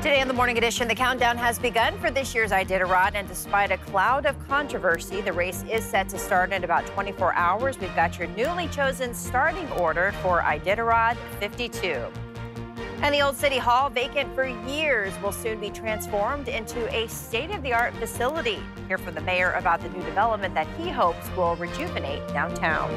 Today on the Morning Edition, the countdown has begun for this year's Iditarod, and despite a cloud of controversy, the race is set to start in about 24 hours. We've got your newly chosen starting order for Iditarod 52. And the old City Hall, vacant for years, will soon be transformed into a state of the art facility. Hear from the mayor about the new development that he hopes will rejuvenate downtown.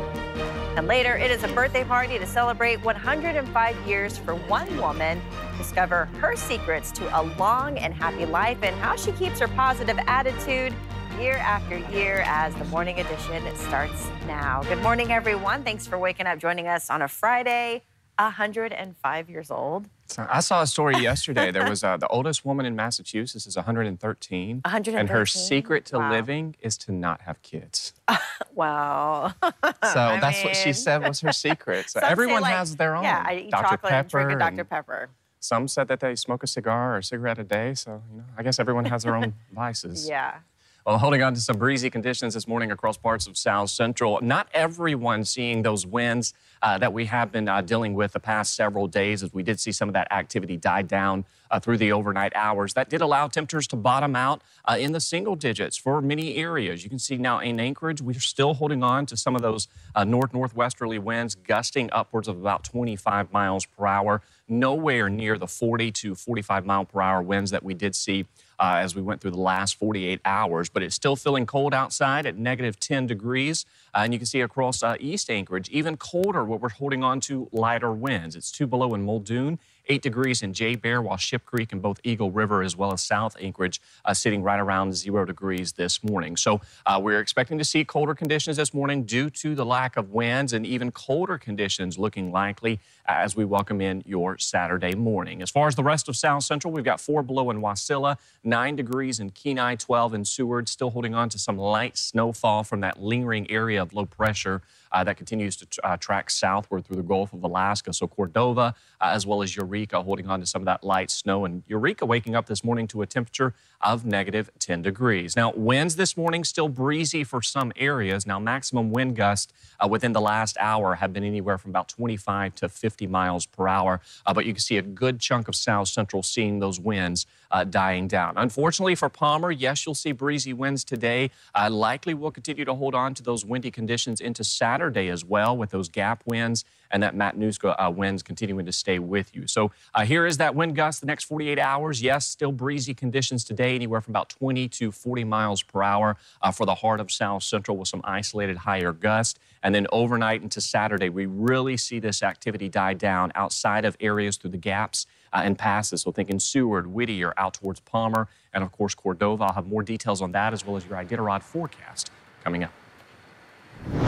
And later, it is a birthday party to celebrate 105 years for one woman. Discover her secrets to a long and happy life and how she keeps her positive attitude year after year as the morning edition starts now. Good morning, everyone. Thanks for waking up, joining us on a Friday. 105 years old. So I saw a story yesterday. There was uh, the oldest woman in Massachusetts is 113. 113. And her secret to wow. living is to not have kids. wow. So I that's mean, what she said was her secret. So everyone like, has their own. Yeah, I eat Dr. chocolate and drink a Pepper. Dr. and Pepper. Some said that they smoke a cigar or a cigarette a day. So, you know, I guess everyone has their own vices. Yeah. Well, holding on to some breezy conditions this morning across parts of South Central. Not everyone seeing those winds uh, that we have been uh, dealing with the past several days, as we did see some of that activity die down uh, through the overnight hours. That did allow temperatures to bottom out uh, in the single digits for many areas. You can see now in Anchorage, we're still holding on to some of those uh, north northwesterly winds, gusting upwards of about 25 miles per hour. Nowhere near the 40 to 45 mile per hour winds that we did see uh, as we went through the last 48 hours. But it's still feeling cold outside at negative 10 degrees. Uh, and you can see across uh, East Anchorage, even colder where we're holding on to lighter winds. It's two below in Muldoon. 8 degrees in JBER, while Ship Creek and both Eagle River as well as South Anchorage uh, sitting right around zero degrees this morning. So uh, we're expecting to see colder conditions this morning due to the lack of winds and even colder conditions looking likely as we welcome in your Saturday morning. As far as the rest of South Central, we've got 4 below in Wasilla, 9 degrees in Kenai, 12 in Seward, still holding on to some light snowfall from that lingering area of low pressure uh, that continues to uh, track southward through the Gulf of Alaska. So Cordova, uh, as well as Eureka, holding on to some of that light snow. And Eureka waking up this morning to a temperature of negative 10 degrees. Now, winds this morning still breezy for some areas. Now, maximum wind gusts uh, within the last hour have been anywhere from about 25 to 50 miles per hour. Uh, but you can see a good chunk of South Central seeing those winds uh, dying down. Unfortunately for Palmer, yes, you'll see breezy winds today. Uh, likely we'll continue to hold on to those windy conditions into Saturday as well with those gap winds and that Matanuska uh, winds continuing to stay with you. So uh, here is that wind gust the next 48 hours. Yes, still breezy conditions today, anywhere from about 20 to 40 miles per hour uh, for the heart of South Central with some isolated higher gusts. And then overnight into Saturday, we really see this activity die down outside of areas through the gaps uh, and passes. So thinking Seward, Whittier, out towards Palmer, and of course Cordova. I'll have more details on that as well as your Iditarod forecast coming up.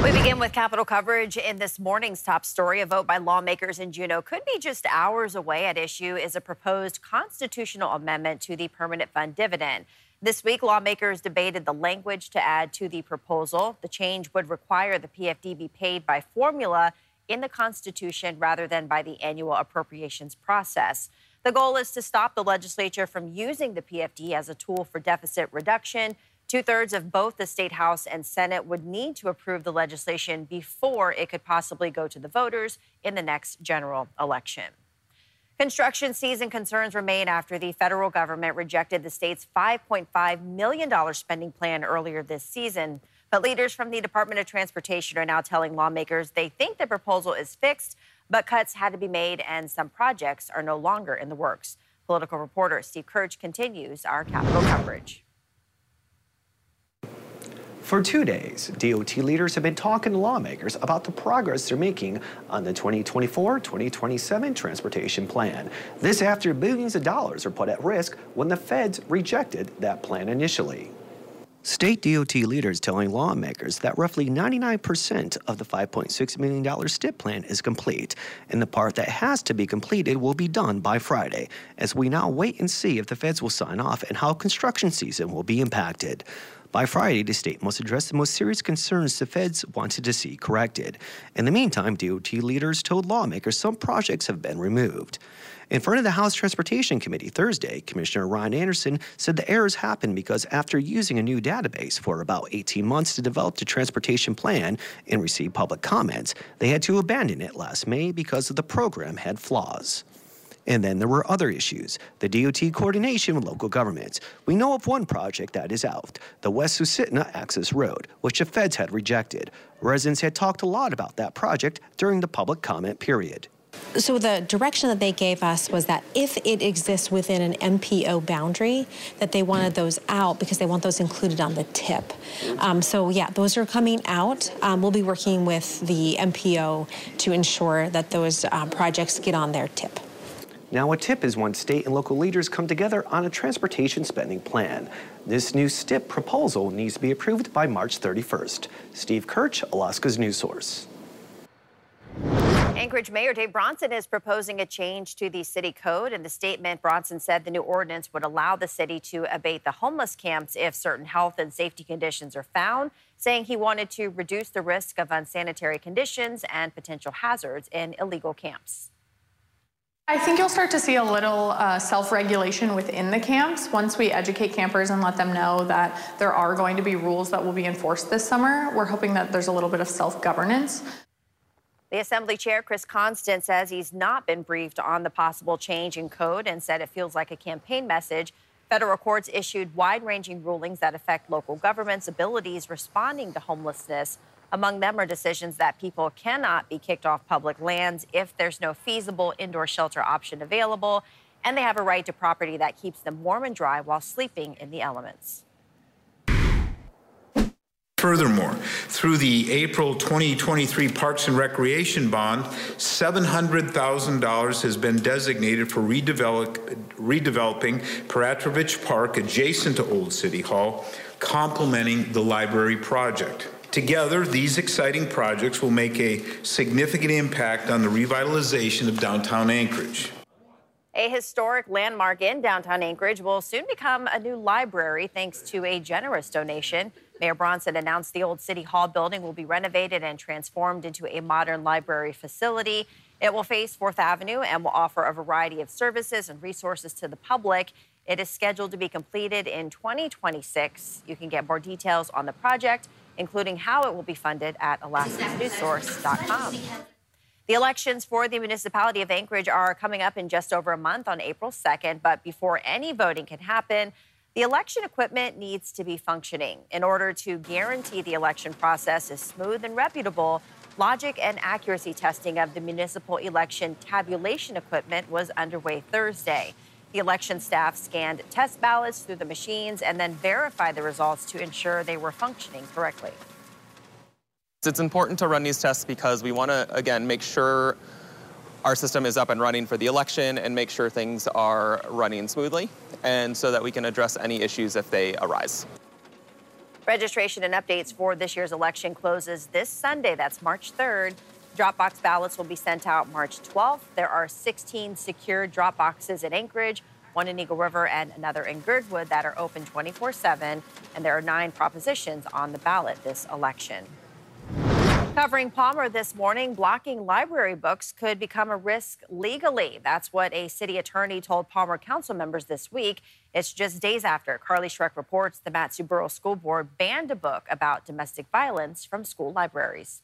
We begin with capital coverage in this morning's top story. A vote by lawmakers in Juneau could be just hours away. At issue is a proposed constitutional amendment to the permanent fund dividend. This week, lawmakers debated the language to add to the proposal. The change would require the PFD be paid by formula in the Constitution rather than by the annual appropriations process. The goal is to stop the legislature from using the PFD as a tool for deficit reduction. Two thirds of both the state House and Senate would need to approve the legislation before it could possibly go to the voters in the next general election. Construction season concerns remain after the federal government rejected the state's $5.5 million spending plan earlier this season. But leaders from the Department of Transportation are now telling lawmakers they think the proposal is fixed, but cuts had to be made and some projects are no longer in the works. Political reporter Steve Kirch continues our capital coverage. For two days, DOT leaders have been talking to lawmakers about the progress they're making on the 2024-2027 transportation plan. This after billions of dollars are put at risk when the feds rejected that plan initially. State DOT leaders telling lawmakers that roughly 99% of the $5.6 million STIP plan is complete, and the part that has to be completed will be done by Friday, as we now wait and see if the feds will sign off and how construction season will be impacted. By Friday, the state must address the most serious concerns the feds wanted to see corrected. In the meantime, DOT leaders told lawmakers some projects have been removed. In front of the House Transportation Committee Thursday, Commissioner Ron Anderson said the errors happened because after using a new database for about 18 months to develop the transportation plan and receive public comments, they had to abandon it last May because the program had flaws. And then there were other issues the DOT coordination with local governments. We know of one project that is out the West Susitna Access Road, which the feds had rejected. Residents had talked a lot about that project during the public comment period. So the direction that they gave us was that if it exists within an MPO boundary, that they wanted those out because they want those included on the TIP. Um, so yeah, those are coming out. Um, we'll be working with the MPO to ensure that those uh, projects get on their TIP. Now, a TIP is when state and local leaders come together on a transportation spending plan. This new STIP proposal needs to be approved by March 31st. Steve Kirch, Alaska's news source. Anchorage Mayor Dave Bronson is proposing a change to the city code. In the statement, Bronson said the new ordinance would allow the city to abate the homeless camps if certain health and safety conditions are found, saying he wanted to reduce the risk of unsanitary conditions and potential hazards in illegal camps. I think you'll start to see a little uh, self regulation within the camps once we educate campers and let them know that there are going to be rules that will be enforced this summer. We're hoping that there's a little bit of self governance. The Assembly Chair, Chris Constant, says he's not been briefed on the possible change in code and said it feels like a campaign message. Federal courts issued wide ranging rulings that affect local governments' abilities responding to homelessness. Among them are decisions that people cannot be kicked off public lands if there's no feasible indoor shelter option available, and they have a right to property that keeps them warm and dry while sleeping in the elements. Furthermore, through the April 2023 Parks and Recreation Bond, $700,000 has been designated for redevelop, redeveloping Peratrovich Park adjacent to Old City Hall, complementing the library project. Together, these exciting projects will make a significant impact on the revitalization of downtown Anchorage. A historic landmark in downtown Anchorage will soon become a new library thanks to a generous donation. Mayor Bronson announced the old City Hall building will be renovated and transformed into a modern library facility. It will face 4th Avenue and will offer a variety of services and resources to the public. It is scheduled to be completed in 2026. You can get more details on the project, including how it will be funded at alaskasnewssource.com. The elections for the municipality of Anchorage are coming up in just over a month on April 2nd, but before any voting can happen, the election equipment needs to be functioning. In order to guarantee the election process is smooth and reputable, logic and accuracy testing of the municipal election tabulation equipment was underway Thursday. The election staff scanned test ballots through the machines and then verified the results to ensure they were functioning correctly. It's important to run these tests because we want to, again, make sure our system is up and running for the election and make sure things are running smoothly and so that we can address any issues if they arise. Registration and updates for this year's election closes this Sunday. That's March 3rd. Dropbox ballots will be sent out March 12th. There are 16 secure drop boxes in Anchorage, one in Eagle River, and another in Girdwood that are open 24 7. And there are nine propositions on the ballot this election. Covering Palmer this morning, blocking library books could become a risk legally. That's what a city attorney told Palmer council members this week. It's just days after Carly Schreck reports the Mat-Su Borough School Board banned a book about domestic violence from school libraries.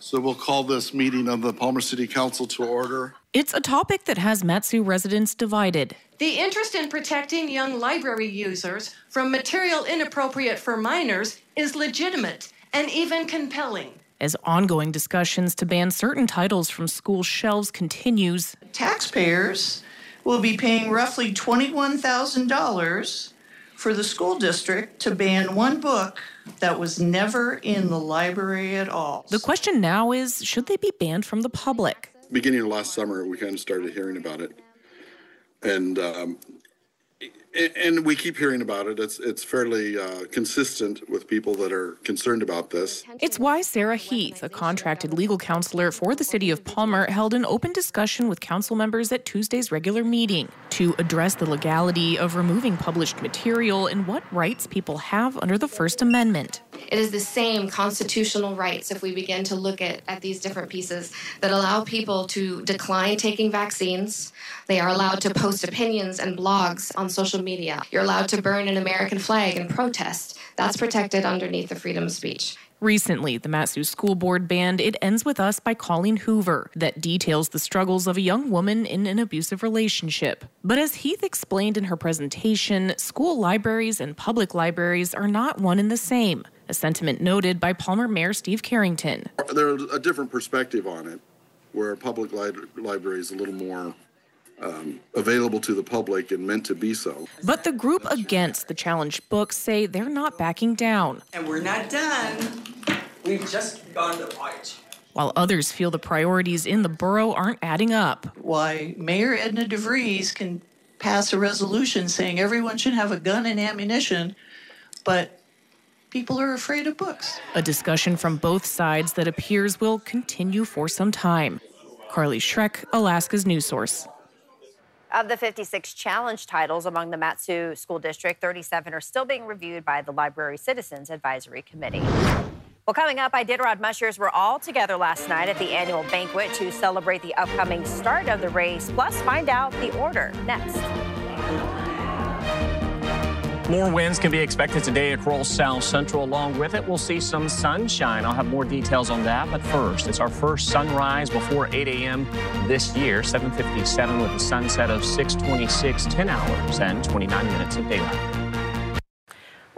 So we'll call this meeting of the Palmer City Council to order. It's a topic that has Mat-Su residents divided. The interest in protecting young library users from material inappropriate for minors is legitimate and even compelling. As ongoing discussions to ban certain titles from school shelves continues, taxpayers will be paying roughly $21,000 for the school district to ban one book that was never in the library at all. The question now is should they be banned from the public? Beginning of last summer, we kind of started hearing about it. And um, and we keep hearing about it. It's it's fairly uh, consistent with people that are concerned about this. It's why Sarah Heath, a contracted legal counselor for the city of Palmer, held an open discussion with council members at Tuesday's regular meeting to address the legality of removing published material and what rights people have under the First Amendment. It is the same constitutional rights if we begin to look at, at these different pieces that allow people to decline taking vaccines. They are allowed to post opinions and blogs on social media. You're allowed to burn an American flag and protest. That's protected underneath the freedom of speech. Recently, the Mat-Su School Board banned It Ends With Us by Colleen Hoover that details the struggles of a young woman in an abusive relationship. But as Heath explained in her presentation, school libraries and public libraries are not one and the same, a sentiment noted by Palmer Mayor Steve Carrington. There's a different perspective on it, where a public li- library is a little more um, available to the public and meant to be so. But the group against the challenged books say they're not backing down. And we're not done. We've just begun the march. While others feel the priorities in the borough aren't adding up. Why Mayor Edna DeVries can pass a resolution saying everyone should have a gun and ammunition, but people are afraid of books. A discussion from both sides that appears will continue for some time. Carly Schreck, Alaska's news source. Of the 56 challenge titles among the Mat-Su School District, 37 are still being reviewed by the Library Citizens Advisory Committee. Well, coming up, Iditarod Mushers were all together last night at the annual banquet to celebrate the upcoming start of the race, plus find out the order next. More winds can be expected today across South Central. Along with it, we'll see some sunshine. I'll have more details on that. But first, it's our first sunrise before 8 a.m. this year, 7:57 with a sunset of 6:26, 10 hours and 29 minutes of daylight.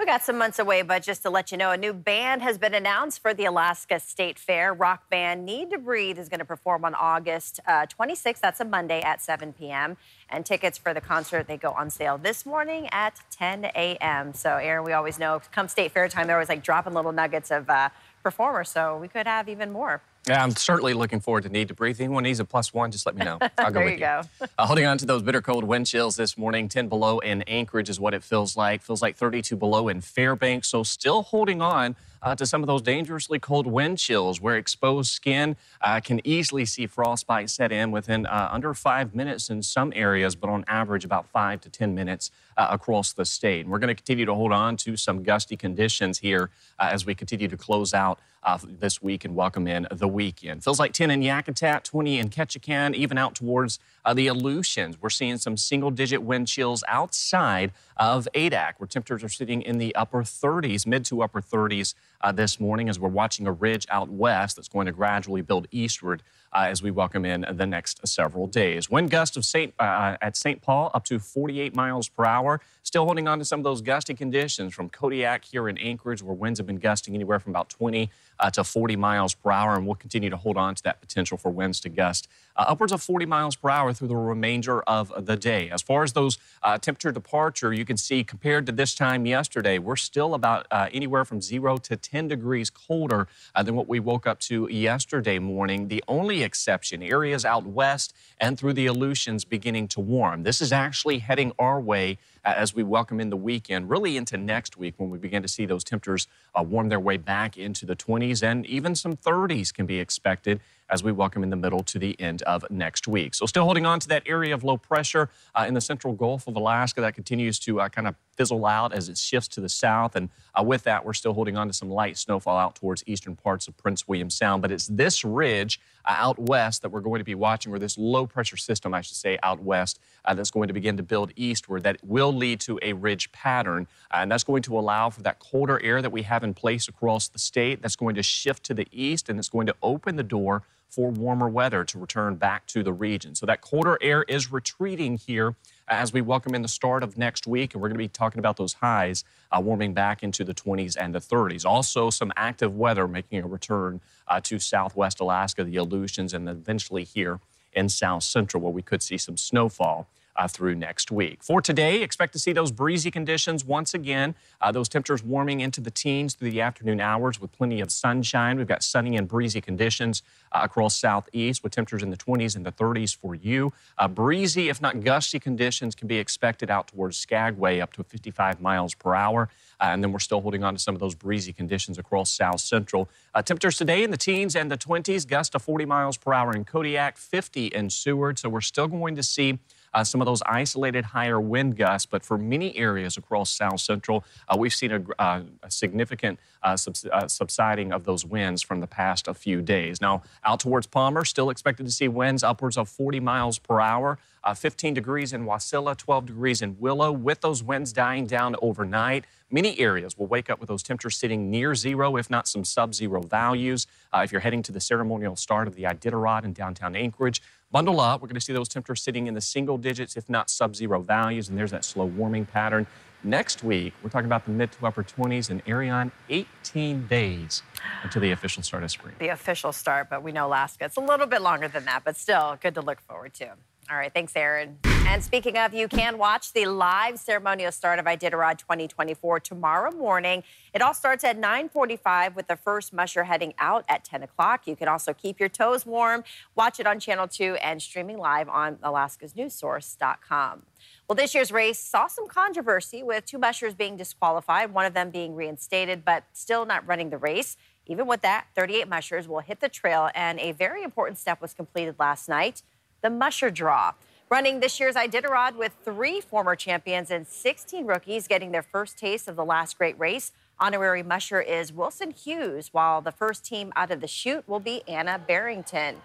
Got some months away, but just to let you know, a new band has been announced for the Alaska State Fair. Rock band Need to Breathe is going to perform on August uh, 26th. That's a Monday at 7 p.m. And tickets for the concert, they go on sale this morning at 10 a.m. So, Aaron, we always know come State Fair time, they're always like dropping little nuggets of uh, performers. So we could have even more. Yeah, I'm certainly looking forward to Need to Breathe. Anyone needs a plus one, just let me know. I'll go there with you go. Uh, holding on to those bitter cold wind chills this morning, 10 below in Anchorage is what it feels like. Feels like 32 below in Fairbanks. So still holding on uh, to some of those dangerously cold wind chills where exposed skin uh, can easily see frostbite set in within uh, under five minutes in some areas, but on average about five to 10 minutes uh, across the state. And we're going to continue to hold on to some gusty conditions here uh, as we continue to close out uh, this week and welcome in the weekend. Feels like 10 in Yakutat, 20 in Ketchikan, even out towards uh, the Aleutians. We're seeing some single digit wind chills outside of Adak, where temperatures are sitting in the upper 30s, mid to upper 30s uh, this morning as we're watching a ridge out west that's going to gradually build eastward uh, as we welcome in the next several days. Wind gust of Saint, uh, at St. Paul up to 48 miles per hour. Still holding on to some of those gusty conditions from Kodiak here in Anchorage, where winds have been gusting anywhere from about 20 uh, to 40 miles per hour, and we'll continue to hold on to that potential for winds to gust uh, upwards of 40 miles per hour through the remainder of the day. As far as those uh, temperature departure, you can see compared to this time yesterday, we're still about uh, anywhere from zero to 10 degrees colder uh, than what we woke up to yesterday morning. The only exception, areas out west and through the Aleutians beginning to warm. This is actually heading our way as we welcome in the weekend, really into next week when we begin to see those temperatures uh, warm their way back into the 20s and even some 30s can be expected as we welcome in the middle to the end of next week. So, still holding on to that area of low pressure uh, in the central Gulf of Alaska that continues to uh, kind of fizzle out as it shifts to the south. And uh, with that, we're still holding on to some light snowfall out towards eastern parts of Prince William Sound. But it's this ridge uh, out west that we're going to be watching, or this low pressure system, I should say, out west, uh, that's going to begin to build eastward that will lead to a ridge pattern. Uh, and that's going to allow for that colder air that we have in place across the state. That's going to shift to the east and it's going to open the door for warmer weather to return back to the region. So that colder air is retreating here as we welcome in the start of next week, and we're going to be talking about those highs uh, warming back into the 20s and the 30s. Also, some active weather making a return uh, to southwest Alaska, the Aleutians, and eventually here in south central, where we could see some snowfall. Uh, through next week. For today, expect to see those breezy conditions once again. Uh, those temperatures warming into the teens through the afternoon hours with plenty of sunshine. We've got sunny and breezy conditions uh, across southeast with temperatures in the 20s and the 30s for you. Uh, breezy, if not gusty conditions, can be expected out towards Skagway up to 55 miles per hour. Uh, and then we're still holding on to some of those breezy conditions across south central. Uh, temperatures today in the teens and the 20s, gust to 40 miles per hour in Kodiak, 50 in Seward. So we're still going to see uh, some of those isolated higher wind gusts. But for many areas across South Central, uh, we've seen a, uh, a significant uh, subs- uh, subsiding of those winds from the past a few days. Now, out towards Palmer, still expected to see winds upwards of 40 miles per hour. Uh, 15 degrees in Wasilla, 12 degrees in Willow. With those winds dying down overnight, many areas will wake up with those temperatures sitting near zero, if not some sub zero values. Uh, if you're heading to the ceremonial start of the Iditarod in downtown Anchorage, bundle up. We're going to see those temperatures sitting in the single digits, if not sub zero values, and there's that slow warming pattern. Next week, we're talking about the mid to upper 20s and Aaron, 18 days until the official start of spring. The official start, but we know Alaska. It's a little bit longer than that, but still good to look forward to. All right, thanks, Aaron. And speaking of, you can watch the live ceremonial start of Iditarod 2024 tomorrow morning. It all starts at 9:45 with the first musher heading out at 10 o'clock. You can also keep your toes warm. Watch it on Channel 2 and streaming live on alaskasnewssource.com. Well, this year's race saw some controversy with two mushers being disqualified, one of them being reinstated, but still not running the race. Even with that, 38 mushers will hit the trail, and a very important step was completed last night the musher draw. Running this year's Iditarod with three former champions and 16 rookies getting their first taste of the last great race. Honorary musher is Wilson Hughes, while the first team out of the chute will be Anna Berington.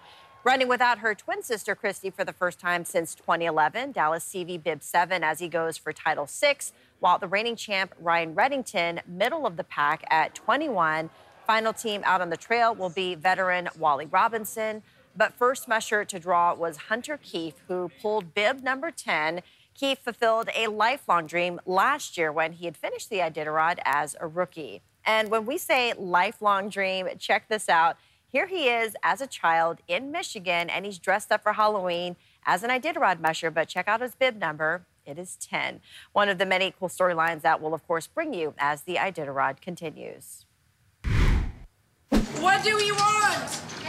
Running without her twin sister Kristy for the first time since 2011, Dallas Seavey bib 7 as he goes for title 6, while the reigning champ Ryan Redington, middle of the pack at 21. Final team out on the trail will be veteran Wally Robinson. But first musher to draw was Hunter Keefe, who pulled bib number 10. Keefe fulfilled a lifelong dream last year when he had finished the Iditarod as a rookie. And when we say lifelong dream, check this out. Here he is as a child in Michigan, and he's dressed up for Halloween as an Iditarod musher. But check out his bib number. It is 10. One of the many cool storylines that will, of course, bring you as the Iditarod continues. What do we want?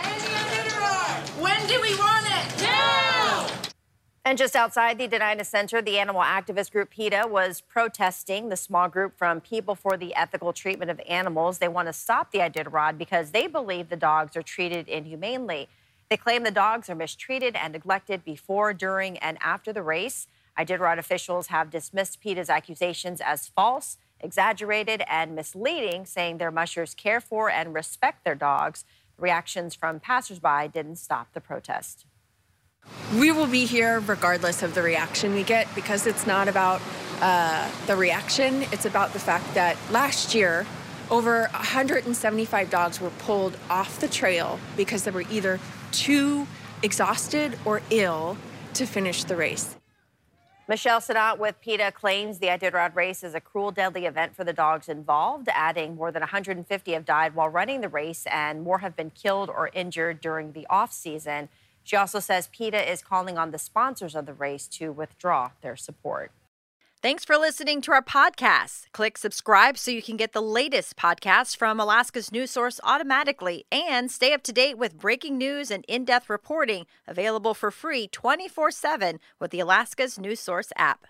When do we want it? Now! And just outside the Dena'ina Center, the animal activist group PETA was protesting the small group from People for the Ethical Treatment of Animals. They want to stop the Iditarod because they believe the dogs are treated inhumanely. They claim the dogs are mistreated and neglected before, during, and after the race. Iditarod officials have dismissed PETA's accusations as false, exaggerated, and misleading, saying their mushers care for and respect their dogs. Reactions from passersby didn't stop the protest. We will be here regardless of the reaction we get because it's not about uh, the reaction, it's about the fact that last year, over 175 dogs were pulled off the trail because they were either too exhausted or ill to finish the race. Michelle Sanat with PETA claims the Iditarod race is a cruel, deadly event for the dogs involved, adding more than 150 have died while running the race and more have been killed or injured during the off season. She also says PETA is calling on the sponsors of the race to withdraw their support. Thanks for listening to our podcast. Click subscribe so you can get the latest podcasts from Alaska's news source automatically and stay up to date with breaking news and in depth reporting available for free 24 7 with the Alaska's news source app.